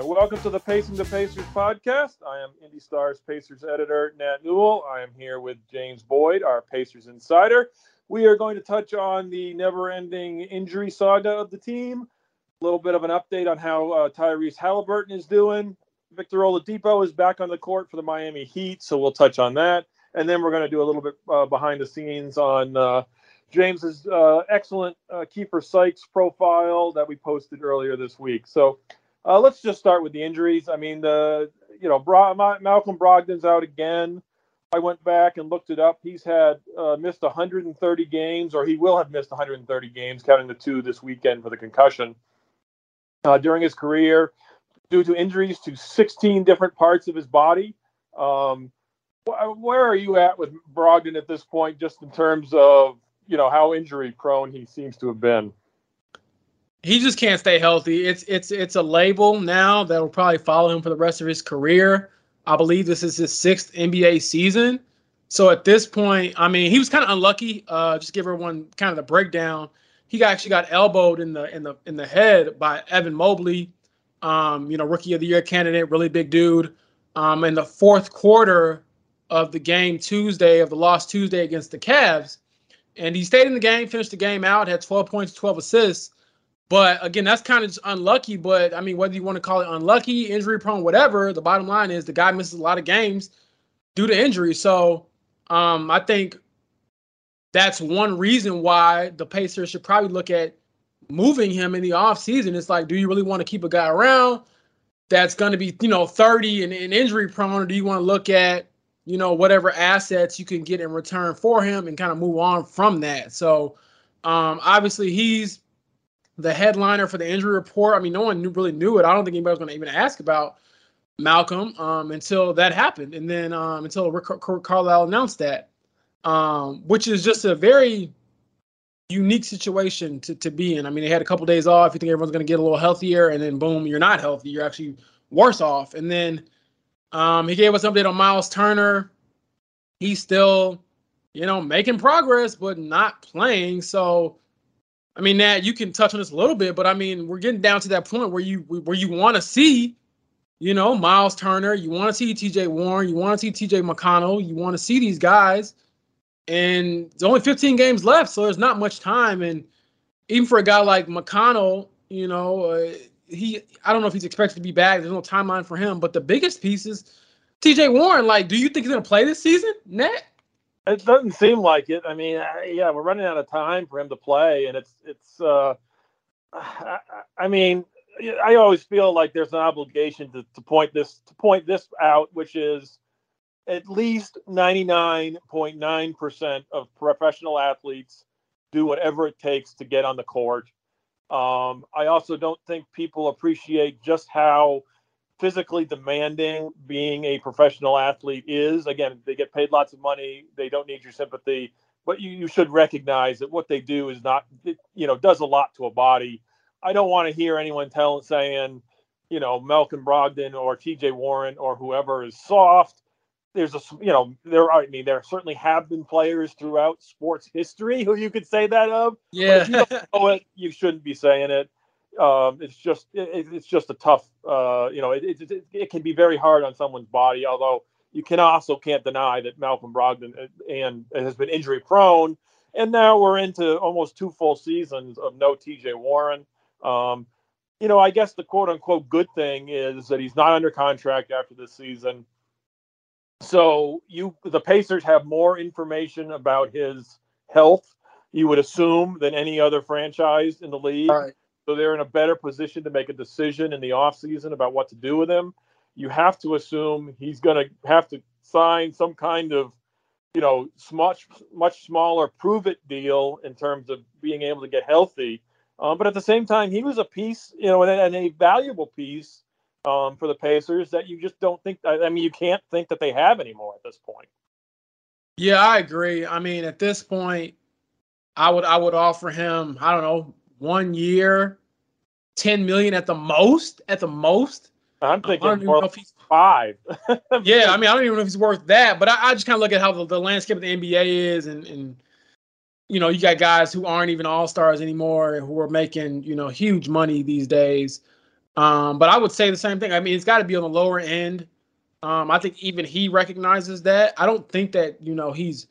Uh, welcome to the Pacing the Pacers podcast. I am Indy Stars Pacers editor Nat Newell. I am here with James Boyd, our Pacers insider. We are going to touch on the never-ending injury saga of the team. A little bit of an update on how uh, Tyrese Haliburton is doing. Victor Oladipo is back on the court for the Miami Heat, so we'll touch on that. And then we're going to do a little bit uh, behind the scenes on uh, James's uh, excellent uh, Kiefer Sykes profile that we posted earlier this week. So uh, let's just start with the injuries. I mean, the you know Bro- Malcolm Brogdon's out again. I went back and looked it up. He's had uh, missed 130 games, or he will have missed 130 games, counting the two this weekend for the concussion. Uh, during his career, due to injuries to 16 different parts of his body. Um, wh- where are you at with Brogdon at this point, just in terms of you know how injury prone he seems to have been? He just can't stay healthy. It's it's it's a label now that will probably follow him for the rest of his career. I believe this is his sixth NBA season. So at this point, I mean, he was kind of unlucky. Uh, just give everyone kind of the breakdown. He actually got elbowed in the in the in the head by Evan Mobley, um, you know, rookie of the year candidate, really big dude. Um, in the fourth quarter of the game Tuesday of the lost Tuesday against the Cavs, and he stayed in the game, finished the game out, had 12 points, 12 assists. But again, that's kind of just unlucky. But I mean, whether you want to call it unlucky, injury prone, whatever, the bottom line is the guy misses a lot of games due to injury. So um, I think that's one reason why the Pacers should probably look at moving him in the offseason. It's like, do you really want to keep a guy around that's going to be, you know, 30 and, and injury prone, or do you want to look at, you know, whatever assets you can get in return for him and kind of move on from that? So um, obviously he's the headliner for the injury report. I mean, no one knew, really knew it. I don't think anybody was going to even ask about Malcolm um, until that happened, and then um, until Rick Carlisle announced that, um, which is just a very unique situation to, to be in. I mean, they had a couple days off. You think everyone's going to get a little healthier, and then boom, you're not healthy. You're actually worse off. And then um, he gave us an update on Miles Turner. He's still, you know, making progress, but not playing. So I mean, Nat, you can touch on this a little bit, but I mean, we're getting down to that point where you where you want to see, you know, Miles Turner, you want to see T.J. Warren, you want to see T.J. McConnell, you want to see these guys, and there's only 15 games left, so there's not much time. And even for a guy like McConnell, you know, uh, he I don't know if he's expected to be back. There's no timeline for him, but the biggest piece is T.J. Warren. Like, do you think he's gonna play this season, Nat? It doesn't seem like it. I mean, yeah, we're running out of time for him to play, and it's it's. Uh, I, I mean, I always feel like there's an obligation to, to point this to point this out, which is at least 99.9% of professional athletes do whatever it takes to get on the court. Um, I also don't think people appreciate just how physically demanding being a professional athlete is. Again, they get paid lots of money. They don't need your sympathy, but you, you should recognize that what they do is not, you know, does a lot to a body. I don't want to hear anyone tell saying, you know, Malcolm Brogdon or T.J. Warren or whoever is soft. There's a, you know, there. are. I mean, there certainly have been players throughout sports history who you could say that of. Yeah. you don't know it, you shouldn't be saying it um, it's just it, it's just a tough uh, you know it, it, it, can be very hard on someone's body although you can also can't deny that Malcolm Brogdon uh, and, and has been injury prone and now we're into almost two full seasons of no TJ Warren. Um, you know I guess the quote unquote good thing is that he's not under contract after this season. So you the Pacers have more information about his health you would assume than any other franchise in the league. Right so they're in a better position to make a decision in the offseason about what to do with him. You have to assume he's going to have to sign some kind of, you know, much much smaller prove it deal in terms of being able to get healthy. Um, but at the same time, he was a piece, you know, and, and a valuable piece um, for the Pacers that you just don't think. I mean, you can't think that they have anymore at this point. Yeah, I agree. I mean, at this point, I would I would offer him I don't know one year, 10 million at the most, at the most. I'm thinking more five. yeah, I mean, I don't even know if he's worth that, but I, I just kind of look at how the, the, landscape of the NBA is, and, and you know, you got guys who aren't even all stars anymore who are making you know huge money these days. Um, but I would say the same thing. I mean, it's got to be on the lower end. Um, I think even he recognizes that. I don't think that you know he's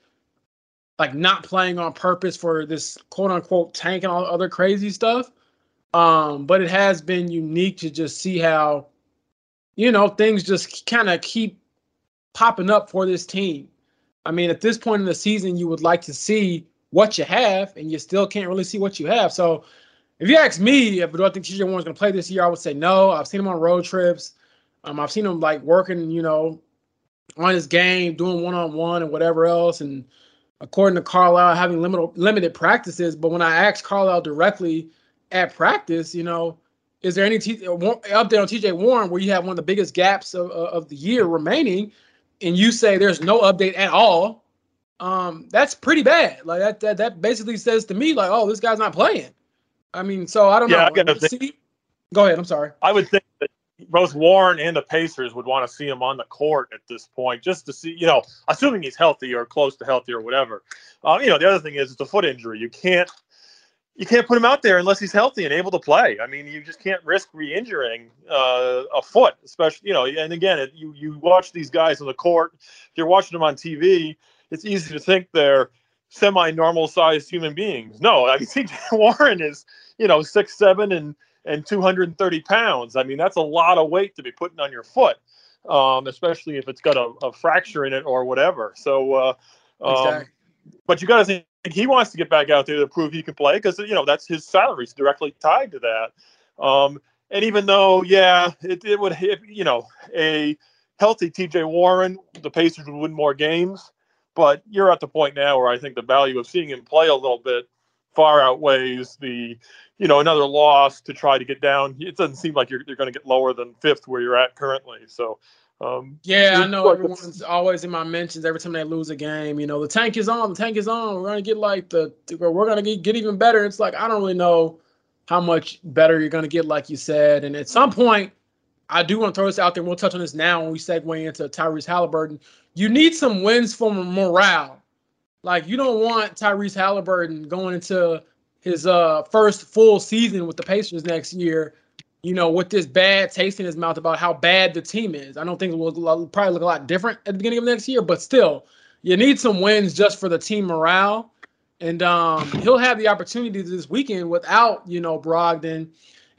like not playing on purpose for this quote unquote tank and all other crazy stuff. Um, but it has been unique to just see how, you know, things just kind of keep popping up for this team. I mean, at this point in the season, you would like to see what you have, and you still can't really see what you have. So, if you ask me, if do I think TJ Warren's going to play this year, I would say no. I've seen him on road trips. Um, I've seen him like working, you know, on his game, doing one on one and whatever else. And according to Carlisle, having limited limited practices. But when I asked Carlisle directly at practice, you know, is there any t- update on TJ Warren where you have one of the biggest gaps of, of the year remaining, and you say there's no update at all? Um, that's pretty bad. Like that, that, that basically says to me, like, oh, this guy's not playing. I mean, so I don't yeah, know. I Go ahead. I'm sorry. I would think that both Warren and the Pacers would want to see him on the court at this point, just to see, you know, assuming he's healthy or close to healthy or whatever. Uh, you know, the other thing is it's a foot injury. You can't you can't put him out there unless he's healthy and able to play. I mean, you just can't risk re-injuring uh, a foot, especially you know. And again, it, you you watch these guys on the court. If you're watching them on TV, it's easy to think they're semi-normal sized human beings. No, I mean, Warren is you know six seven and and 230 pounds. I mean, that's a lot of weight to be putting on your foot, um, especially if it's got a, a, fracture in it or whatever. So, uh, um, exactly. but you got to think he wants to get back out there to prove he can play because you know that's his salary is directly tied to that. Um, and even though, yeah, it, it would, hit, you know, a healthy TJ Warren, the Pacers would win more games. But you're at the point now where I think the value of seeing him play a little bit far outweighs the, you know, another loss to try to get down. It doesn't seem like you're, you're going to get lower than fifth where you're at currently. So um, yeah, I know everyone's always in my mentions every time they lose a game. You know, the tank is on, the tank is on. We're gonna get like the, we're gonna get, get even better. It's like I don't really know how much better you're gonna get, like you said. And at some point, I do want to throw this out there. We'll touch on this now when we segue into Tyrese Haliburton. You need some wins for morale. Like you don't want Tyrese Haliburton going into his uh, first full season with the Pacers next year you know, with this bad taste in his mouth about how bad the team is. I don't think it will probably look a lot different at the beginning of next year, but still, you need some wins just for the team morale. And um, he'll have the opportunity this weekend without, you know, Brogdon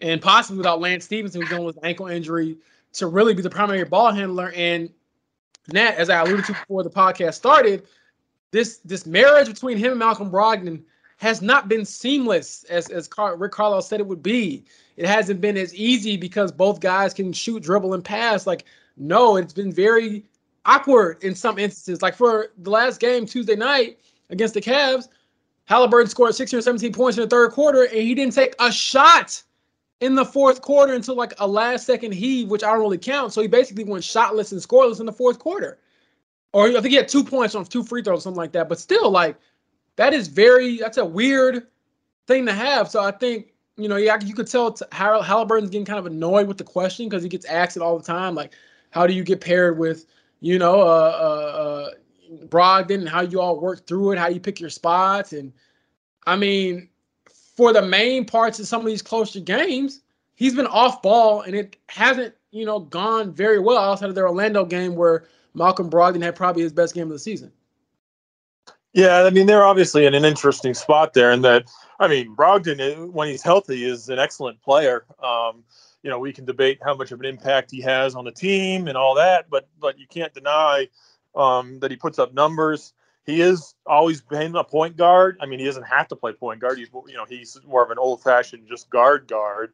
and possibly without Lance Stephenson, who's with ankle injury, to really be the primary ball handler. And Nat, as I alluded to before the podcast started, this this marriage between him and Malcolm Brogdon has not been seamless as as Car- Rick Carlisle said it would be. It hasn't been as easy because both guys can shoot, dribble, and pass. Like, no, it's been very awkward in some instances. Like for the last game Tuesday night against the Cavs, Haliburton scored 16 or 17 points in the third quarter, and he didn't take a shot in the fourth quarter until like a last second heave, which I don't really count. So he basically went shotless and scoreless in the fourth quarter. Or I think he had two points on two free throws, something like that. But still, like that is very that's a weird thing to have. So I think you know, yeah, you could tell Harold Haliburton's getting kind of annoyed with the question because he gets asked it all the time, like, how do you get paired with, you know, uh, uh, uh, Brogdon and how you all work through it, how you pick your spots, and I mean, for the main parts of some of these closer games, he's been off ball and it hasn't, you know, gone very well outside of their Orlando game where Malcolm Brogdon had probably his best game of the season. Yeah, I mean they're obviously in an interesting spot there, and that I mean Brogdon, uh, when he's healthy, is an excellent player. Um, you know, we can debate how much of an impact he has on the team and all that, but but you can't deny um, that he puts up numbers. He is always been a point guard. I mean, he doesn't have to play point guard. He's you know he's more of an old-fashioned just guard guard.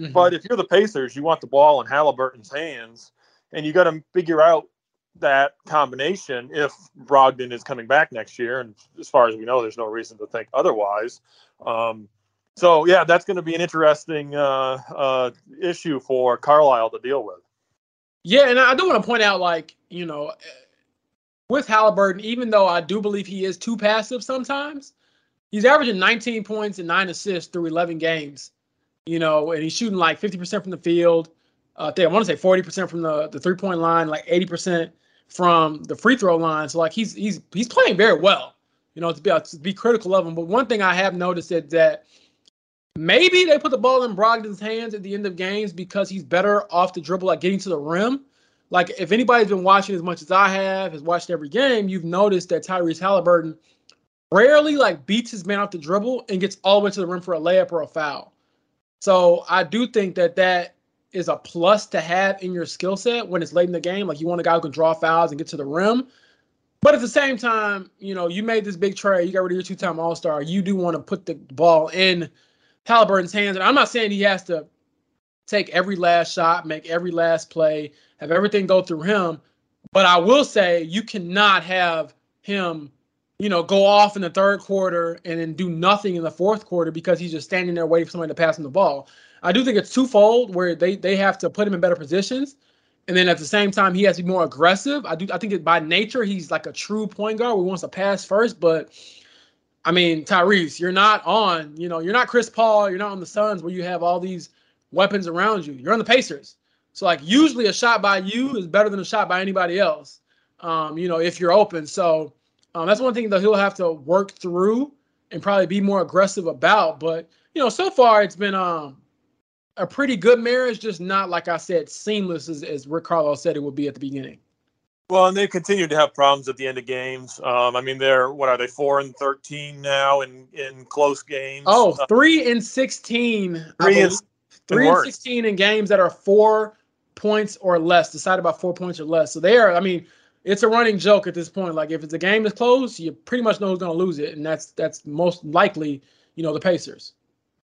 Mm-hmm. But if you're the Pacers, you want the ball in Haliburton's hands, and you got to figure out that combination if Brogdon is coming back next year. And as far as we know, there's no reason to think otherwise. Um, so yeah, that's going to be an interesting uh, uh, issue for Carlisle to deal with. Yeah, and I do want to point out, like you know, with Haliburton, even though I do believe he is too passive sometimes, he's averaging 19 points and nine assists through 11 games. You know, and he's shooting like 50% from the field. Uh, I want to say 40% from the the three point line, like 80% from the free throw line. So like he's he's he's playing very well, you know, to be to be critical of him. But one thing I have noticed is that maybe they put the ball in Brogdon's hands at the end of games because he's better off the dribble, like getting to the rim. Like if anybody's been watching as much as I have, has watched every game, you've noticed that Tyrese Haliburton rarely like beats his man off the dribble and gets all the way to the rim for a layup or a foul. So I do think that that is a plus to have in your skill set when it's late in the game. Like you want a guy who can draw fouls and get to the rim. But at the same time, you know, you made this big trade. You got rid of your two-time All-Star. You do want to put the ball in Haliburton's hands. And I'm not saying he has to take every last shot, make every last play, have everything go through him. But I will say you cannot have him, you know, go off in the third quarter and then do nothing in the fourth quarter because he's just standing there waiting for somebody to pass him the ball. I do think it's twofold where they they have to put him in better positions. And then at the same time, he has to be more aggressive. I do. I think by nature, he's like a true point guard who wants to pass first. But I mean, Tyrese, you're not on. You know, you're not Chris Paul. You're not on the Suns where you have all these weapons around you. You're on the Pacers. So like usually a shot by you is better than a shot by anybody else. Um, you know, if you're open. So um, that's one thing that he'll have to work through and probably be more aggressive about. But you know, so far it's been um a pretty good marriage, just not like I said, seamless as, as Rick Carlisle said it would be at the beginning. Well, and they continue to have problems at the end of games. Um, I mean, they're what are they four and thirteen now in in close games? Oh, uh, three and sixteen. Three and three and sixteen in games that are four points or less, decided by four points or less. So they are. I mean, it's a running joke at this point. Like if it's a game that's close, you pretty much know who's going to lose it, and that's that's most likely, you know, the Pacers.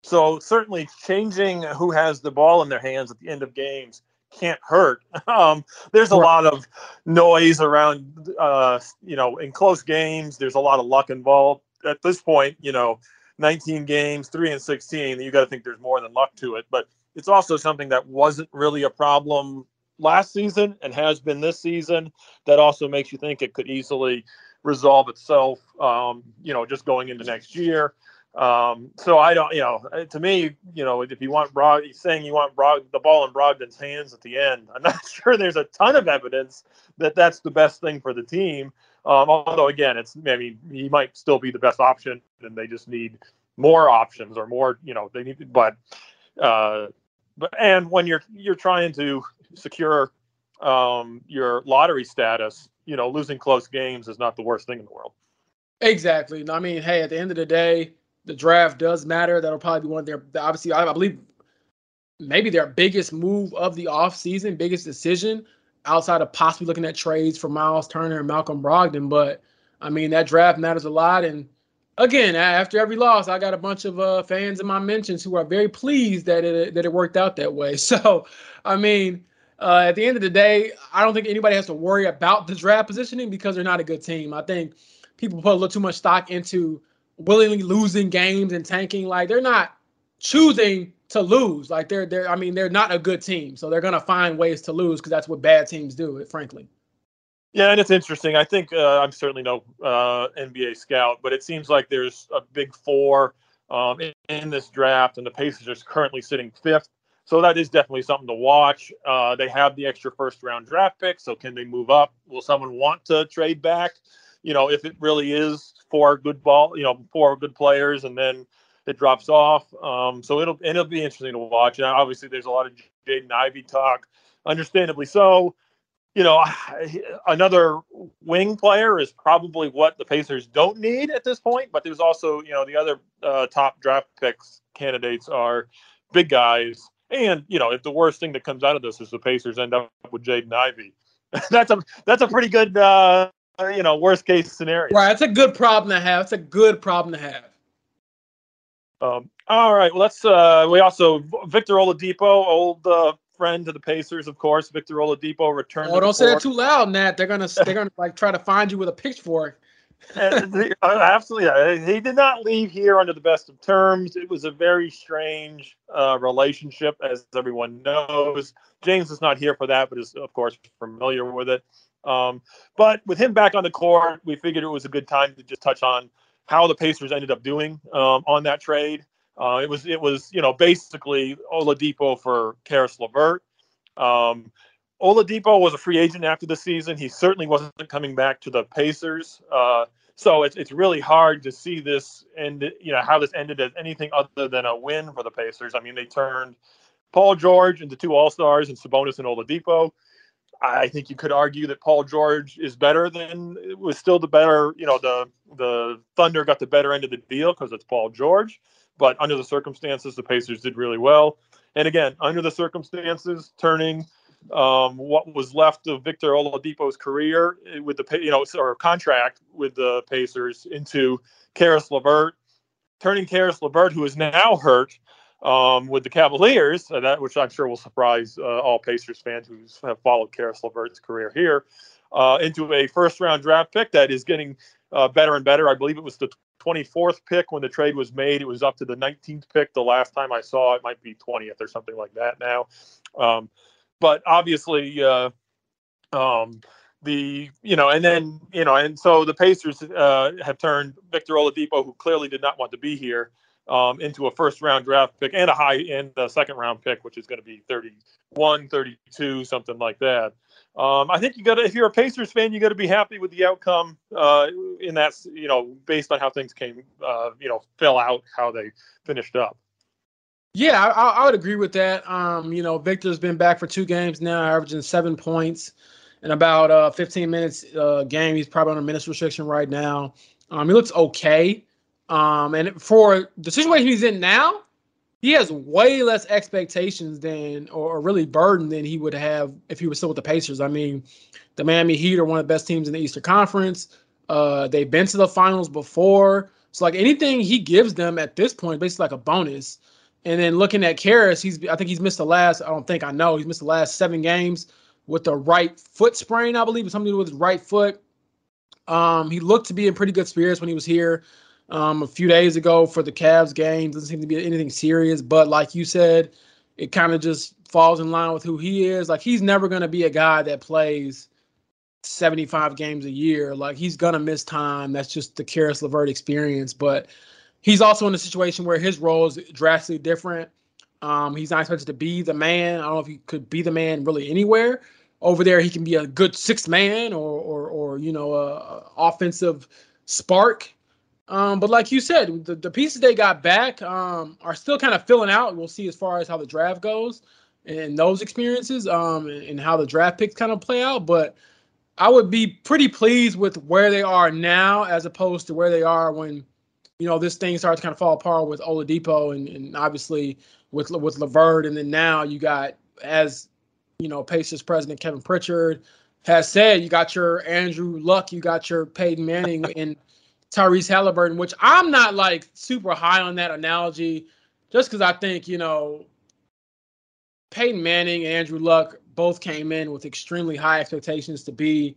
So certainly changing who has the ball in their hands at the end of games can't hurt. Um, there's a lot of noise around, uh, you know, in close games. There's a lot of luck involved. At this point, you know, 19 games, three and 16. You got to think there's more than luck to it. But it's also something that wasn't really a problem last season and has been this season. That also makes you think it could easily resolve itself. Um, you know, just going into next year. Um, so I don't, you know, uh, to me, you know, if you want Brog, saying you want Brog, the ball in Brogdon's hands at the end. I'm not sure there's a ton of evidence that that's the best thing for the team. Um, although again, it's, I mean, he might still be the best option, and they just need more options or more, you know, they need, but, uh, but and when you're you're trying to secure um, your lottery status, you know, losing close games is not the worst thing in the world. Exactly. I mean, hey, at the end of the day the draft does matter. That'll probably be one of their obviously I, I believe maybe their biggest move of the offseason, biggest decision outside of possibly looking at trades for Miles Turner and Malcolm Brogdon. But I mean that draft matters a lot. And again, after every loss, I got a bunch of uh, fans in my mentions who are very pleased that it that it worked out that way. So I mean. Uh, at the end of the day, I don't think anybody has to worry about the draft positioning because they're not a good team. I think people put a little too much stock into willingly losing games and tanking. Like they're not choosing to lose. Like they're they're I mean they're not a good team, so they're gonna find ways to lose because that's what bad teams do. Frankly. Yeah, and it's interesting. I think uh, I'm certainly no uh, NBA scout, but it seems like there's a big four um, in, in, this draft, and the Pacers are currently sitting fifth. So that is definitely something to watch. Uh, they have the extra first round draft pick, so can they move up? Will someone want to trade back? You know, if it really is four good ball, you know, four good players, and then it drops off. Um, so it'll it'll be interesting to watch. And obviously, there's a lot of Jaden Ivey talk, understandably so. You know, another wing player is probably what the Pacers don't need at this point. But there's also, you know, the other uh, top draft picks candidates are big guys. And you know, if the worst thing that comes out of this is the Pacers end up with Jaden Ivey, that's a that's a pretty good uh, you know, worst case scenario. Right. It's a good problem to have. It's a good problem to have. Um, all right. Well, let's. Uh, we also Victor Oladipo, old uh, friend to the Pacers, of course. Victor Oladipo returned. Oh, don't say that too loud, Nat. They're gonna they're gonna like try to find you with a pitchfork. Uh, absolutely, he did not leave here under the best of terms. It was a very strange uh, relationship, as everyone knows. James is not here for that, but is of course familiar with it. Um, but with him back on the court, we figured it was a good time to just touch on how the Pacers ended up doing um, on that trade. Uh, it was it was you know basically Oladipo for Caris LeVert. Um, Oladipo was a free agent after the season. He certainly wasn't coming back to the Pacers. Uh, So it's it's really hard to see this and you know how this ended as anything other than a win for the Pacers. I mean, they turned Paul George into two All Stars and Sabonis and Oladipo. I think you could argue that Paul George is better than was still the better. You know, the the Thunder got the better end of the deal because it's Paul George. But under the circumstances, the Pacers did really well. And again, under the circumstances, turning um, what was left of Victor Oladipo's career with the you know or contract with the Pacers into Caris LeVert, turning Caris LeVert, who is now hurt um, with the Cavaliers, uh, that which I'm sure will surprise uh, all Pacers fans who have followed Caris LeVert's career here, uh, into a first round draft pick that is getting uh, better and better. I believe it was the 24th pick when the trade was made. It was up to the 19th pick the last time I saw it. Might be 20th or something like that now. Um, but obviously, uh, um, the you know, and then you know, and so the Pacers uh, have turned Victor Oladipo, who clearly did not want to be here, um, into a first round draft pick and a high end uh, second round pick, which is going to be 31, 32, something like that. Um, I think you got to, if you're a Pacers fan, you got to be happy with the outcome uh, in that, you know, based on how things came, uh, you know, fell out, how they finished up. Yeah, I, I, would agree with that. Um, you know, Victor's been back for two games now, averaging seven points in about uh, 15 minutes uh, game. He's probably on a minutes restriction right now. Um, he looks okay. Um, and for the situation he's in now, he has way less expectations than, or, really burden than he would have if he was still with the Pacers. I mean, the Miami Heat are one of the best teams in the Eastern Conference. Uh, they've been to the finals before. So like anything he gives them at this point, basically like a bonus. And then looking at Caris, he's I think he's missed the last. I don't think I know he's missed the last seven games with the right foot sprain. I believe something to do with his right foot. Um, he looked to be in pretty good spirits when he was here um, a few days ago for the Cavs game. Doesn't seem to be anything serious, but like you said, it kind of just falls in line with who he is. Like he's never going to be a guy that plays 75 games a year. Like he's going to miss time. That's just the Caris LeVert experience. But he's also in a situation where his role is drastically different. Um, he's not expected to be the man. I don't know if he could be the man really anywhere. Over there, he can be a good sixth man or, or, or you know, a offensive spark. Um, but like you said, the, the pieces they got back um, are still kind of filling out. We'll see as far as how the draft goes and those experiences um, and, and how the draft picks kind of play out. But I would be pretty pleased with where they are now as opposed to where they are when, you know, this thing starts to kind of fall apart with Oladipo and, and obviously with with LeVert. And then now you got, as, you know, Pacers president Kevin Pritchard has said, you got your Andrew Luck, you got your Peyton Manning, and – Tyrese Haliburton, which I'm not like super high on that analogy, just because I think, you know, Peyton Manning and Andrew Luck both came in with extremely high expectations to be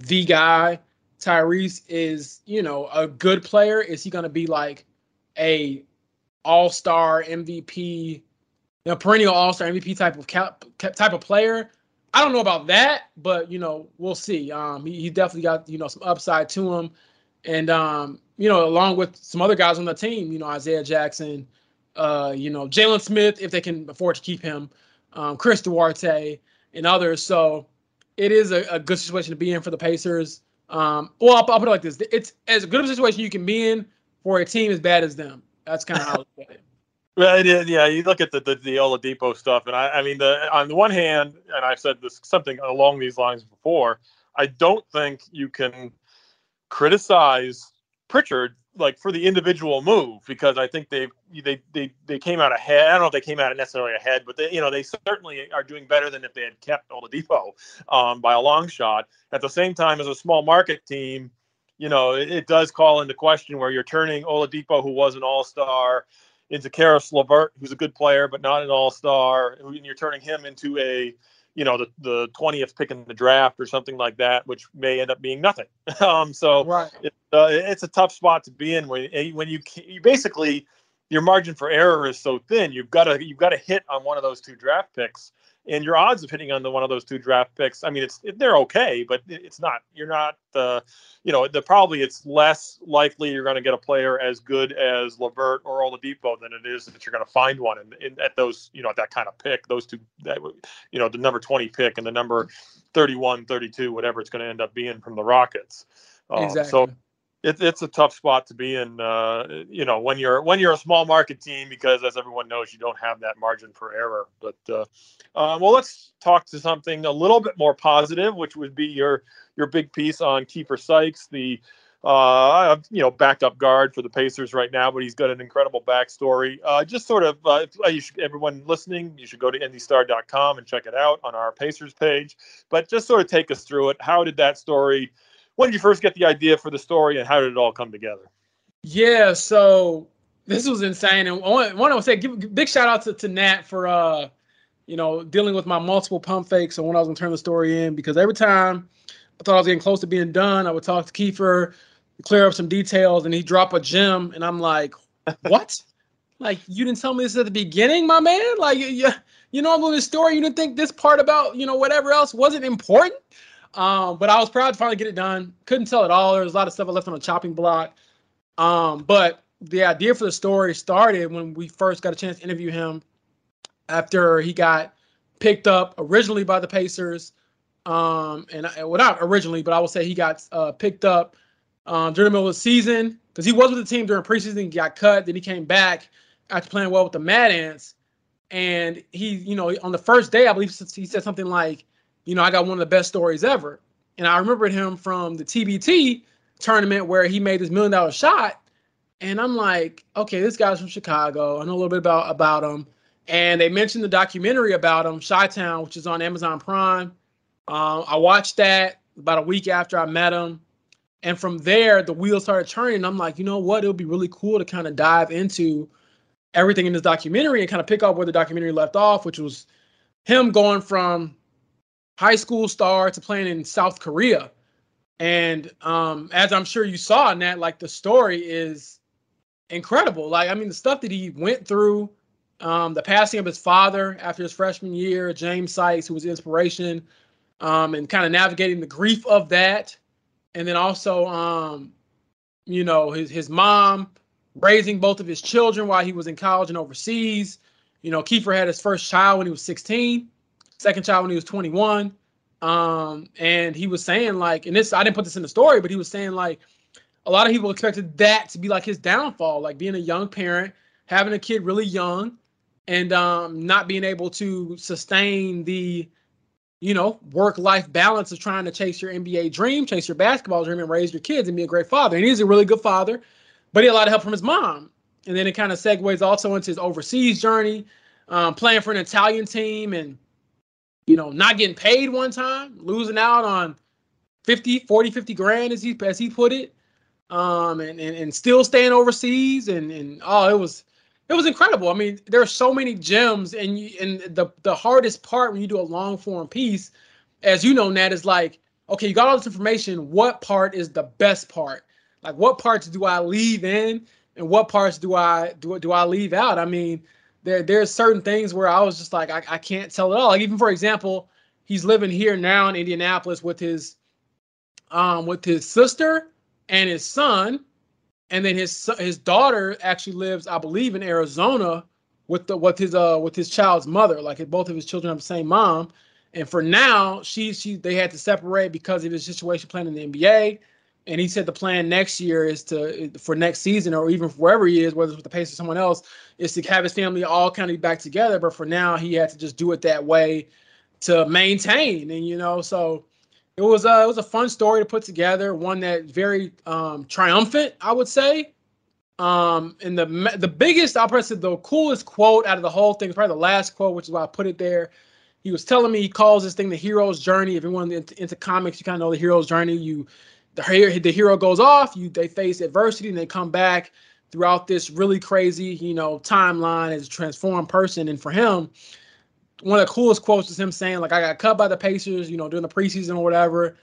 the guy. Tyrese is, you know, a good player. Is he going to be like a all-star MVP, you know, perennial all-star MVP type of cap, type of player? I don't know about that, but you know, we'll see. Um, he, he definitely got you know some upside to him and um, you know, along with some other guys on the team, you know, Isaiah Jackson, uh, you know, Jalen Smith, if they can afford to keep him, um, Chris Duarte, and others. So it is a, a good situation to be in for the Pacers. Um, well, I'll, I'll, put it like this: it's as good of a situation you can be in for a team as bad as them. That's kind of how I look at it. Well, it is, yeah. You look at the, the the Oladipo stuff, and I, I mean, the on the one hand, and I've said this something along these lines before. I don't think you can criticize Pritchard like for the individual move because I think they they they they came out ahead. I don't know if they came out necessarily ahead, but they you know they certainly are doing better than if they had kept Oladipo um, by a long shot. At the same time, as a small market team, you know it, it does call into question where you're turning Oladipo, who was an All Star, into Caris LeVert, who's a good player but not an All Star, and you're turning him into a you know the the twentieth pick in the draft or something like that, which may end up being nothing. um, so right. it, uh, it's a tough spot to be in when eh, when you you basically your margin for error is so thin. You've got to you've got to hit on one of those two draft picks and your odds of hitting on the one of those two draft picks, I mean, it's they're okay, but it's not. You're not the, you know, the probably it's less likely you're going to get a player as good as LeVert or Oladipo than it is that you're going to find one in, at those, you know, at that kind of pick. Those two, that you know, the number 20 pick and the number 31, 32, whatever it's going to end up being from the Rockets. Um, exactly. So it, it's a tough spot to be in. Uh, you know, when you're when you're a small market team, because as everyone knows, you don't have that margin for error. But uh, uh, well, let's talk to something a little bit more positive, which would be your your big piece on Kiefer Sykes, the uh, you know, backup guard for the Pacers right now, but he's got an incredible backstory. Uh, just sort of, uh, should, everyone listening, you should go to IndyStar.com and check it out on our Pacers page. But just sort of take us through it. How did that story? When did you first get the idea for the story, and how did it all come together? Yeah, so this was insane, and one, one I would say, give big shout out to, to Nat for uh, you know, dealing with my multiple pump fakes and when I was gonna turn the story in because every time I thought I was getting close to being done, I would talk to Kiefer, clear up some details, and he'd drop a gem, and I'm like, what? like you didn't tell me this at the beginning, my man. Like you, you know, I'm doing this story. You didn't think this part about you know whatever else wasn't important. Um, but I was proud to finally get it done. Couldn't tell it all. There was a lot of stuff I left on a chopping block. Um, but the idea for the story started when we first got a chance to interview him after he got picked up originally by the Pacers. Um, and well, not originally, but I will say he got uh, picked up um, during the middle of the season because he was with the team during preseason, He got cut, then he came back after playing well with the Mad Ants. And he, you know, on the first day, I believe he said something like, you know, I got one of the best stories ever. And I remembered him from the TBT tournament where he made this million dollar shot. And I'm like, okay, this guy's from Chicago. I know a little bit about about him. And they mentioned the documentary about him, Chi Town, which is on Amazon Prime. Um, I watched that about a week after I met him. And from there, the wheels started turning. I'm like, you know what? It would be really cool to kind of dive into everything in this documentary and kind of pick up where the documentary left off, which was him going from high school star to playing in South Korea. And um, as I'm sure you saw in that, like the story is incredible. Like, I mean, the stuff that he went through, um, the passing of his father after his freshman year, James Sykes, who was the inspiration, um, and kind of navigating the grief of that and then also um, you know, his his mom raising both of his children while he was in college and overseas. You know, Kiefer had his first child when he was 16, second child when he was 21. Um, and he was saying like, and this I didn't put this in the story, but he was saying like a lot of people expected that to be like his downfall, like being a young parent, having a kid really young, and um, not being able to sustain the you know, work life balance of trying to chase your NBA dream, chase your basketball dream, and raise your kids and be a great father. And he's a really good father, but he had a lot of help from his mom. And then it kind of segues also into his overseas journey, um, playing for an Italian team and, you know, not getting paid one time, losing out on 50, 40, 50 grand, as he, as he put it, um, and, and, and still staying overseas. And, and oh, it was, it was incredible. I mean, there are so many gems, and you, and the the hardest part when you do a long form piece, as you know, Nat, is like, okay, you got all this information. What part is the best part? Like, what parts do I leave in, and what parts do I do do I leave out? I mean, there there's certain things where I was just like, I, I can't tell it all. Like, even for example, he's living here now in Indianapolis with his um with his sister and his son and then his his daughter actually lives, I believe, in Arizona with the with his uh with his child's mother. Like both of his children have the same mom. And for now, she she they had to separate because of his situation playing in the NBA. And he said the plan next year is to for next season or even wherever he is, whether it's with the Pacers or someone else, is to have his family all kind of back together. But for now, he had to just do it that way to maintain. And you know, so it was a it was a fun story to put together. One that very um, triumphant, I would say. Um, and the the biggest, I'll press it, the coolest quote out of the whole thing, probably the last quote, which is why I put it there. He was telling me he calls this thing the hero's journey. If anyone into, into comics, you kind of know the hero's journey. You the the hero goes off, you they face adversity and they come back throughout this really crazy, you know, timeline as a transformed person. And for him, one of the coolest quotes is him saying, like, I got cut by the Pacers, you know, during the preseason or whatever.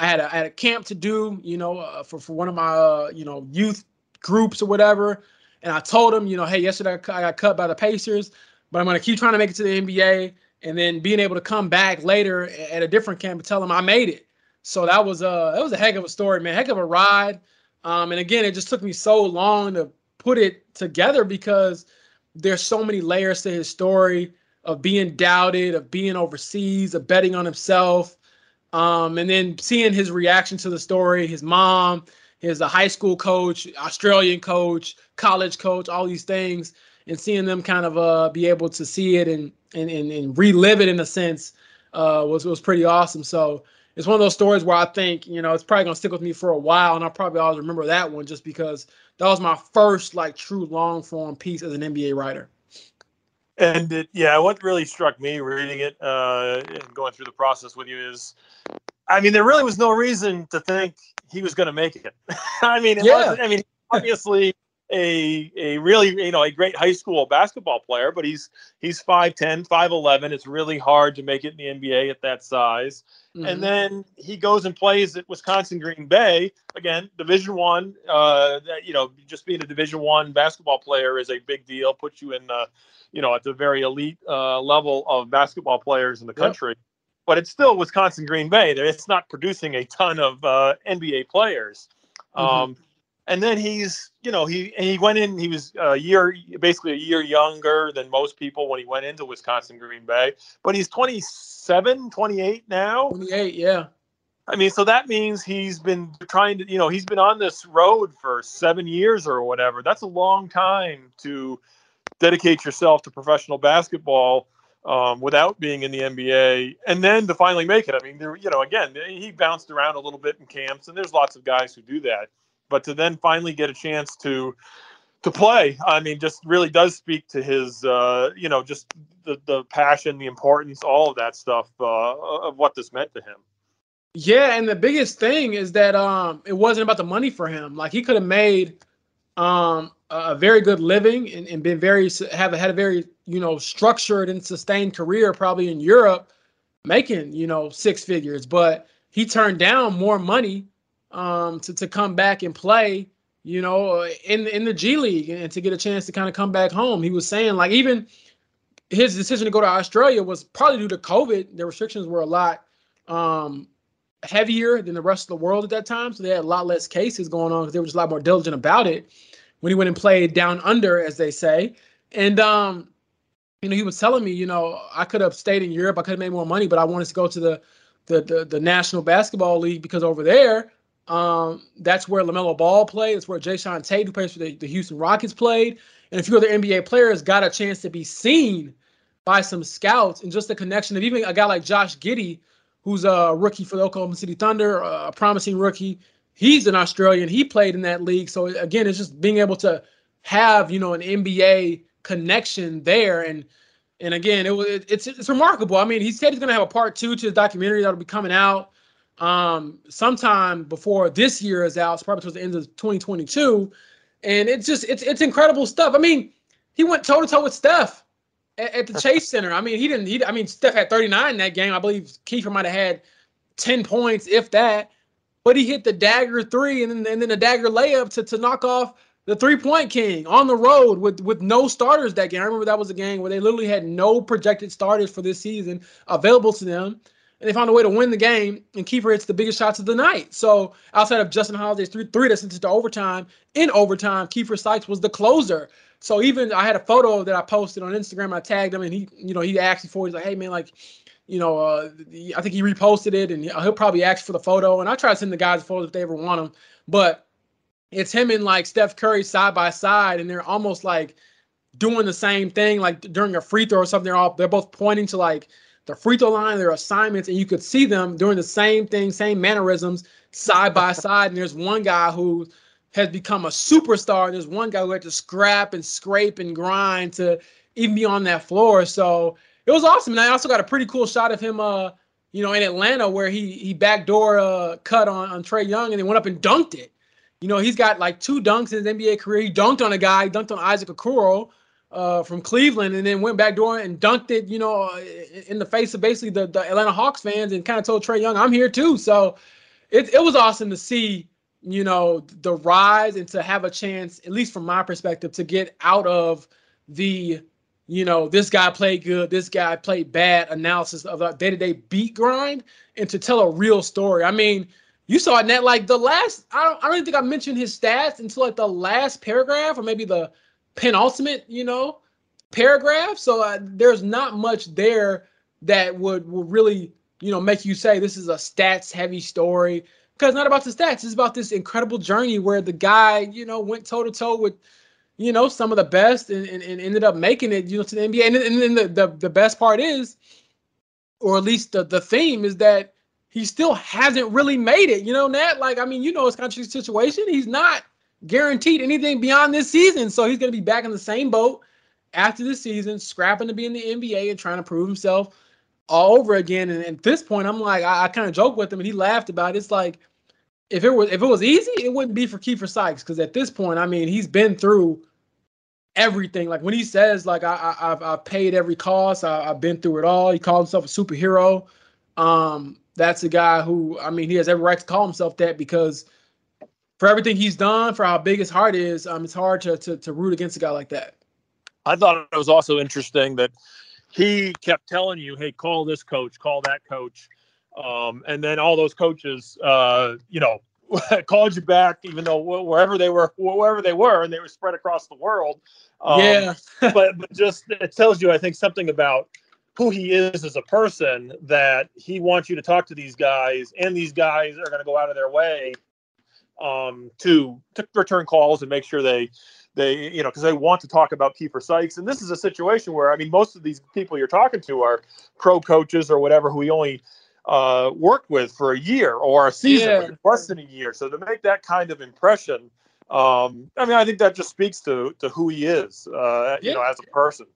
I had a, I had a camp to do, you know, uh, for, for one of my, uh, you know, youth groups or whatever. And I told him, you know, hey, yesterday I got cut by the Pacers, but I'm going to keep trying to make it to the NBA. And then being able to come back later at a different camp and tell him I made it. So that was a, uh, that was a heck of a story, man. Heck of a ride. Um, and again, it just took me so long to put it together because there's so many layers to his story of being doubted, of being overseas, of betting on himself. Um, and then seeing his reaction to the story, his mom, his a high school coach, Australian coach, college coach, all these things, and seeing them kind of uh, be able to see it and and and, and relive it in a sense uh, was was pretty awesome. So it's one of those stories where I think you know it's probably gonna stick with me for a while, and I'll probably always remember that one just because that was my first like true long form piece as an NBA writer. And it, yeah, what really struck me reading it uh, and going through the process with you is, I mean, there really was no reason to think he was going to make it. I mean, it yeah. I mean, obviously a a really you know a great high school basketball player, but he's he's 5'10", 5'11". It's really hard to make it in the NBA at that size. Mm-hmm. And then he goes and plays at Wisconsin Green Bay again, Division One. Uh, you know, just being a Division One basketball player is a big deal. Puts you in the you know at the very elite uh, level of basketball players in the country. Yep. But it's still Wisconsin Green Bay. It's not producing a ton of uh, NBA players. Mm-hmm. Um, and then he's you know he he went in he was a year basically a year younger than most people when he went into wisconsin green bay. But he's 27 28 now. 28 yeah. I mean so that means he's been trying to you know he's been on this road for seven years or whatever. That's a long time to dedicate yourself to professional basketball um, without being in the NBA, and then to finally make it. I mean, there, you know, again, he bounced around a little bit in camps, and there's lots of guys who do that but to then finally get a chance to to play, I mean, just really does speak to his, uh, you know, just the the passion, the importance, all of that stuff uh, of what this meant to him. Yeah, and the biggest thing is that um, it wasn't about the money for him. Like he could have made um, a very good living and, and been very have had a very you know structured and sustained career probably in Europe, making you know six figures. But he turned down more money um, to to come back and play, you know, in in the G League and to get a chance to kind of come back home. He was saying like even his decision to go to Australia was probably due to COVID. The restrictions were a lot um, heavier than the rest of the world at that time, so they had a lot less cases going on because they were just a lot more diligent about it. When he went and played down under, as they say, and um, you know, he was telling me, you know, I could have stayed in Europe, I could have made more money, but I wanted to go to the the, the, the National Basketball League because over there um, that's where LaMelo Ball played. That's where Jae'Sean Tate, who plays for the, the Houston Rockets, played. And a few other NBA players got a chance to be seen by some scouts. And just the connection of even a guy like Josh Giddey, who's a rookie for the Oklahoma City Thunder, a promising rookie. He's an Australian. He played in that league. So again, it's just being able to have, you know, an NBA connection there. And and again, it was it's it's remarkable. I mean, he said he's gonna have a part two to his documentary that'll be coming out um, sometime before this year is out. It's probably towards the end of 2022, and it's just it's it's incredible stuff. I mean, he went toe to toe with Steph at, at, the Chase Center. I mean, he didn't. He I mean, Steph had 39 in that game. I believe Kiefer might have had 10 points, if that. But he hit the dagger three and then and then the dagger layup to to knock off the three point king on the road with with no starters that game. I remember that was a game where they literally had no projected starters for this season available to them and they found a way to win the game. And Kiefer hits the biggest shots of the night. So outside of Justin Holiday's three three that sent it to overtime, in overtime, Kiefer Sykes was the closer. So even I had a photo that I posted on Instagram. I tagged him, and he, you know, he asked for. It. He's like, "Hey man, like, you know, uh, I think he reposted it, and he'll probably ask for the photo. And I try to send the guys photos if they ever want them. But it's him and like Steph Curry side by side, and they're almost like doing the same thing, like during a free throw or something. They're all they're both pointing to like the free throw line, their assignments, and you could see them doing the same thing, same mannerisms side by side. And there's one guy who has become a superstar, and there's one guy who had to scrap and scrape and grind to even be on that floor. So it was awesome. And I also got a pretty cool shot of him, uh, you know, in Atlanta where he he backdoor uh, cut on on Trae Young and then went up and dunked it. You know, he's got like two dunks in his NBA career. He dunked on a guy, dunked on Isaac Okoro uh, from Cleveland and then went back door and dunked it, you know, in the face of basically the, the Atlanta Hawks fans and kind of told Trae Young, I'm here too. So it, it was awesome to see, you know, the rise and to have a chance, at least from my perspective, to get out of the, you know, this guy played good, this guy played bad analysis of the day to day beat grind and to tell a real story. I mean, you saw it net like the last, I don't, I don't even think I mentioned his stats until like the last paragraph or maybe the, penultimate, you know, paragraph. So uh, there's not much there that would, would really, you know, make you say this is a stats heavy story. because it's not about the stats. It's about this incredible journey where the guy, you know, went toe to toe with, you know, some of the best and, and, and, ended up making it, you know, to the NBA. And, and then the, the, the best part is, or at least the, the theme is that he still hasn't really made it. You know, Nat, like, I mean, you know, his country situation. He's not guaranteed anything beyond this season. So he's going to be back in the same boat after the season, scrapping to be in the NBA and trying to prove himself all over again. And at this point, I'm like, I, I kind of joke with him, and he laughed about it. It's like if it was if it was easy, it wouldn't be for Kiefer Sykes because at this point, I mean, he's been through everything. Like when he says, like I, I have I've paid every cost, I, have been through it all. He called himself a superhero. Um, that's a guy who I mean, he has every right to call himself that because for everything he's done, for how big his heart is, um, it's hard to to, to root against a guy like that. I thought it was also interesting that he kept telling you, "Hey, call this coach, call that coach," um, and then all those coaches, uh, you know, called you back, even though wherever they were, wherever they were, and they were spread across the world. Um, yeah, but but just it tells you, I think, something about who he is as a person that he wants you to talk to these guys, and these guys are going to go out of their way um, to to return calls and make sure they they you know because they want to talk about Kiefer Sykes, and this is a situation where I mean most of these people you're talking to are pro coaches or whatever who he only uh, worked with for a year or a season, yeah. less than a year. So to make that kind of impression, um, I mean, I think that just speaks to to who he is, uh, yeah. you know, as a person.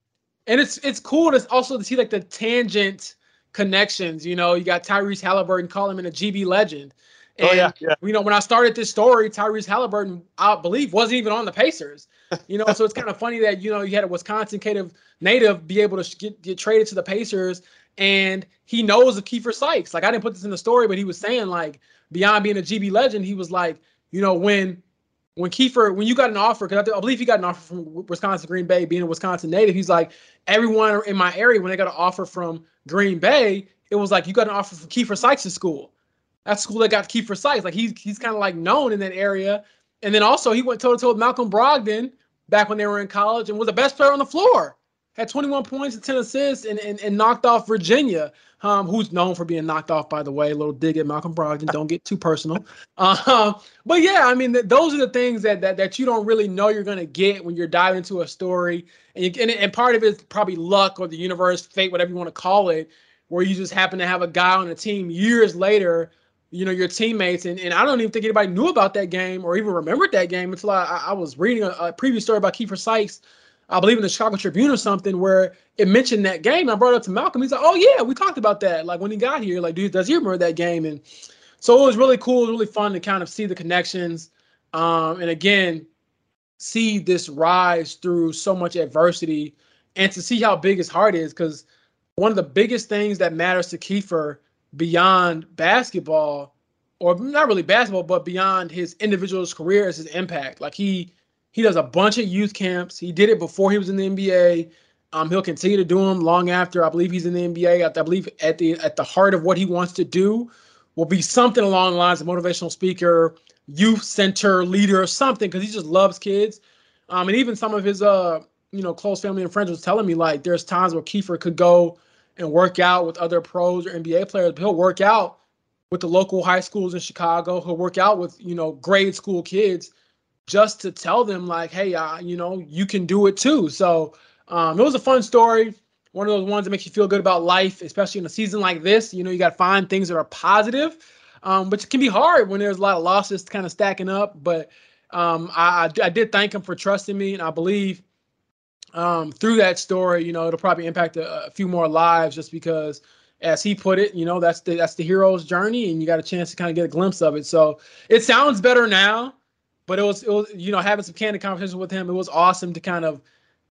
And it's it's cool to also to see like the tangent connections. You know, you got Tyrese Haliburton calling him in a GB legend. And, oh, yeah, yeah. You know, when I started this story, Tyrese Haliburton, I believe, wasn't even on the Pacers. You know, so it's kind of funny that you know you had a Wisconsin native native be able to get, get traded to the Pacers, and he knows of Kiefer Sykes. Like I didn't put this in the story, but he was saying like beyond being a GB legend, he was like, you know, when when Kiefer, when you got an offer, because I, I, believe he got an offer from Wisconsin Green Bay, being a Wisconsin native, he's like, everyone in my area, when they got an offer from Green Bay, it was like you got an offer from Kiefer Sykes' school. That school that got Kiefer Sykes. Like he's he's kind of like known in that area. And then also he went toe to toe with Malcolm Brogdon back when they were in college and was the best player on the floor. Had 21 points and 10 assists and, and, and knocked off Virginia, um, who's known for being knocked off, by the way. A little dig at Malcolm Brogdon. Don't get too personal. Uh, but yeah, I mean, th- those are the things that, that that you don't really know you're going to get when you're diving into a story. And, you, and, and part of it is probably luck or the universe, fate, whatever you want to call it, where you just happen to have a guy on a team years later you know your teammates and, and i don't even think anybody knew about that game or even remembered that game until i, I was reading a, a previous story about kiefer sykes i believe in the chicago tribune or something where it mentioned that game. I brought it up to malcolm. He's like oh yeah we talked about that like when he got here. Like dude does he remember that game? And so it was really cool. Really fun to kind of see the connections um, and again see this rise through so much adversity and to see how big his heart is because one of the biggest things that matters to kiefer beyond basketball, or not really basketball, but beyond his individual's career is his impact. Like he he does a bunch of youth camps. He did it before he was in the NBA. Um, he'll continue to do them long after. I believe he's in the NBA. I, I believe at the at the heart of what he wants to do will be something along the lines of motivational speaker, youth center leader, or something, because he just loves kids. Um, and even some of his uh, you know, close family and friends was telling me like there's times where Kiefer could go and work out with other pros or NBA players. He'll work out with the local high schools in Chicago. He'll work out with you know grade school kids just to tell them like, hey, uh, you know, you can do it too. So um, it was a fun story. One of those ones that makes you feel good about life, especially in a season like this. You know, you got to find things that are positive, um, it can be hard when there's a lot of losses kind of stacking up. But um, I, I did thank him for trusting me, and I believe um, through that story, you know, it'll probably impact a, a, few more lives just because, as he put it, you know, that's the that's the hero's journey, and you got a chance to kind of get a glimpse of it. So it sounds better now, but it was it was you know having some candid conversations with him. It was awesome to kind of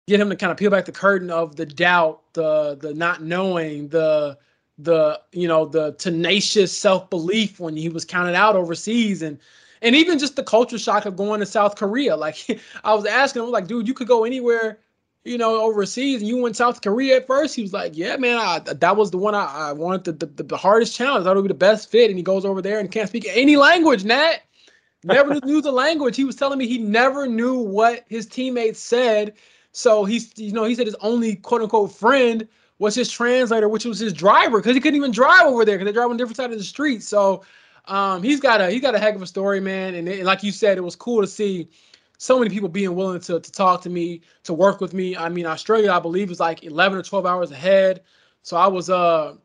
get him to kind of peel back the curtain of the doubt, the the not knowing, the the you know the tenacious self belief when he was counted out overseas and and even just the culture shock of going to South Korea. Like I was asking him, like, dude, you could go anywhere you know, overseas and you went South Korea at first. He was like, yeah, man, I, that was the one I, I wanted the, the, the, hardest challenge. I thought would be the best fit. And he goes over there and can't speak any language, Nat. Never knew the language. He was telling me he never knew what his teammates said. So he's, you know, he said his only quote unquote friend was his translator, which was his driver, because he couldn't even drive over there because they drive on different side of the street. So um, he's got a he got a heck of a story, man. And, it, like you said, it was cool to see so many people being willing to to talk to me, to work with me. I mean, Australia, I believe, is like 11 or 12 hours ahead. So I was uh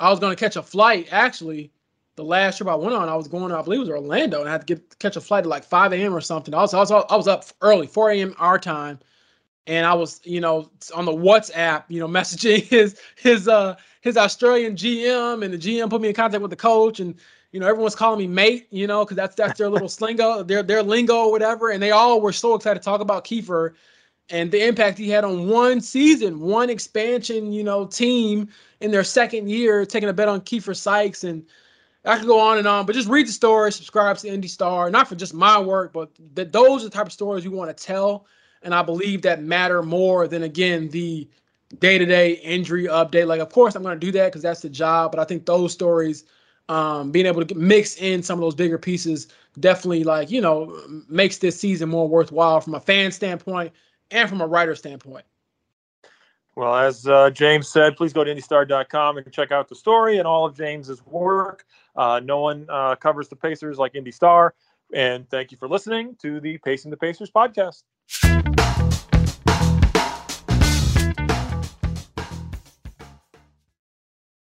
I was gonna catch a flight actually. The last trip I went on, I was going, I believe it was Orlando, and I had to get catch a flight at like 5 a.m. or something. I was, I was I was up early, 4 a.m. our time, and I was, you know, on the WhatsApp, you know, messaging his his uh his Australian GM, and the GM put me in contact with the coach, and you know, everyone's calling me mate, you know, because that's that's their little slingo, their their lingo or whatever. And they all were so excited to talk about Kiefer and the impact he had on one season, one expansion, you know, team in their second year, taking a bet on Kiefer Sykes. And I could go on and on, but just read the story, subscribe to Indy Star, not for just my work, but that those are the type of stories you want to tell. And I believe that matter more than again the day-to-day injury update. Like, of course, I'm going to do that because that's the job. But I think those stories um, being able to mix in some of those bigger pieces definitely like you know makes this season more worthwhile from a fan standpoint and from a writer standpoint. Well, as uh, James said, please go to IndyStar.com and check out the story and all of James's work. Uh, no one uh, covers the Pacers like IndyStar. And thank you for listening to the Pacing the Pacers podcast.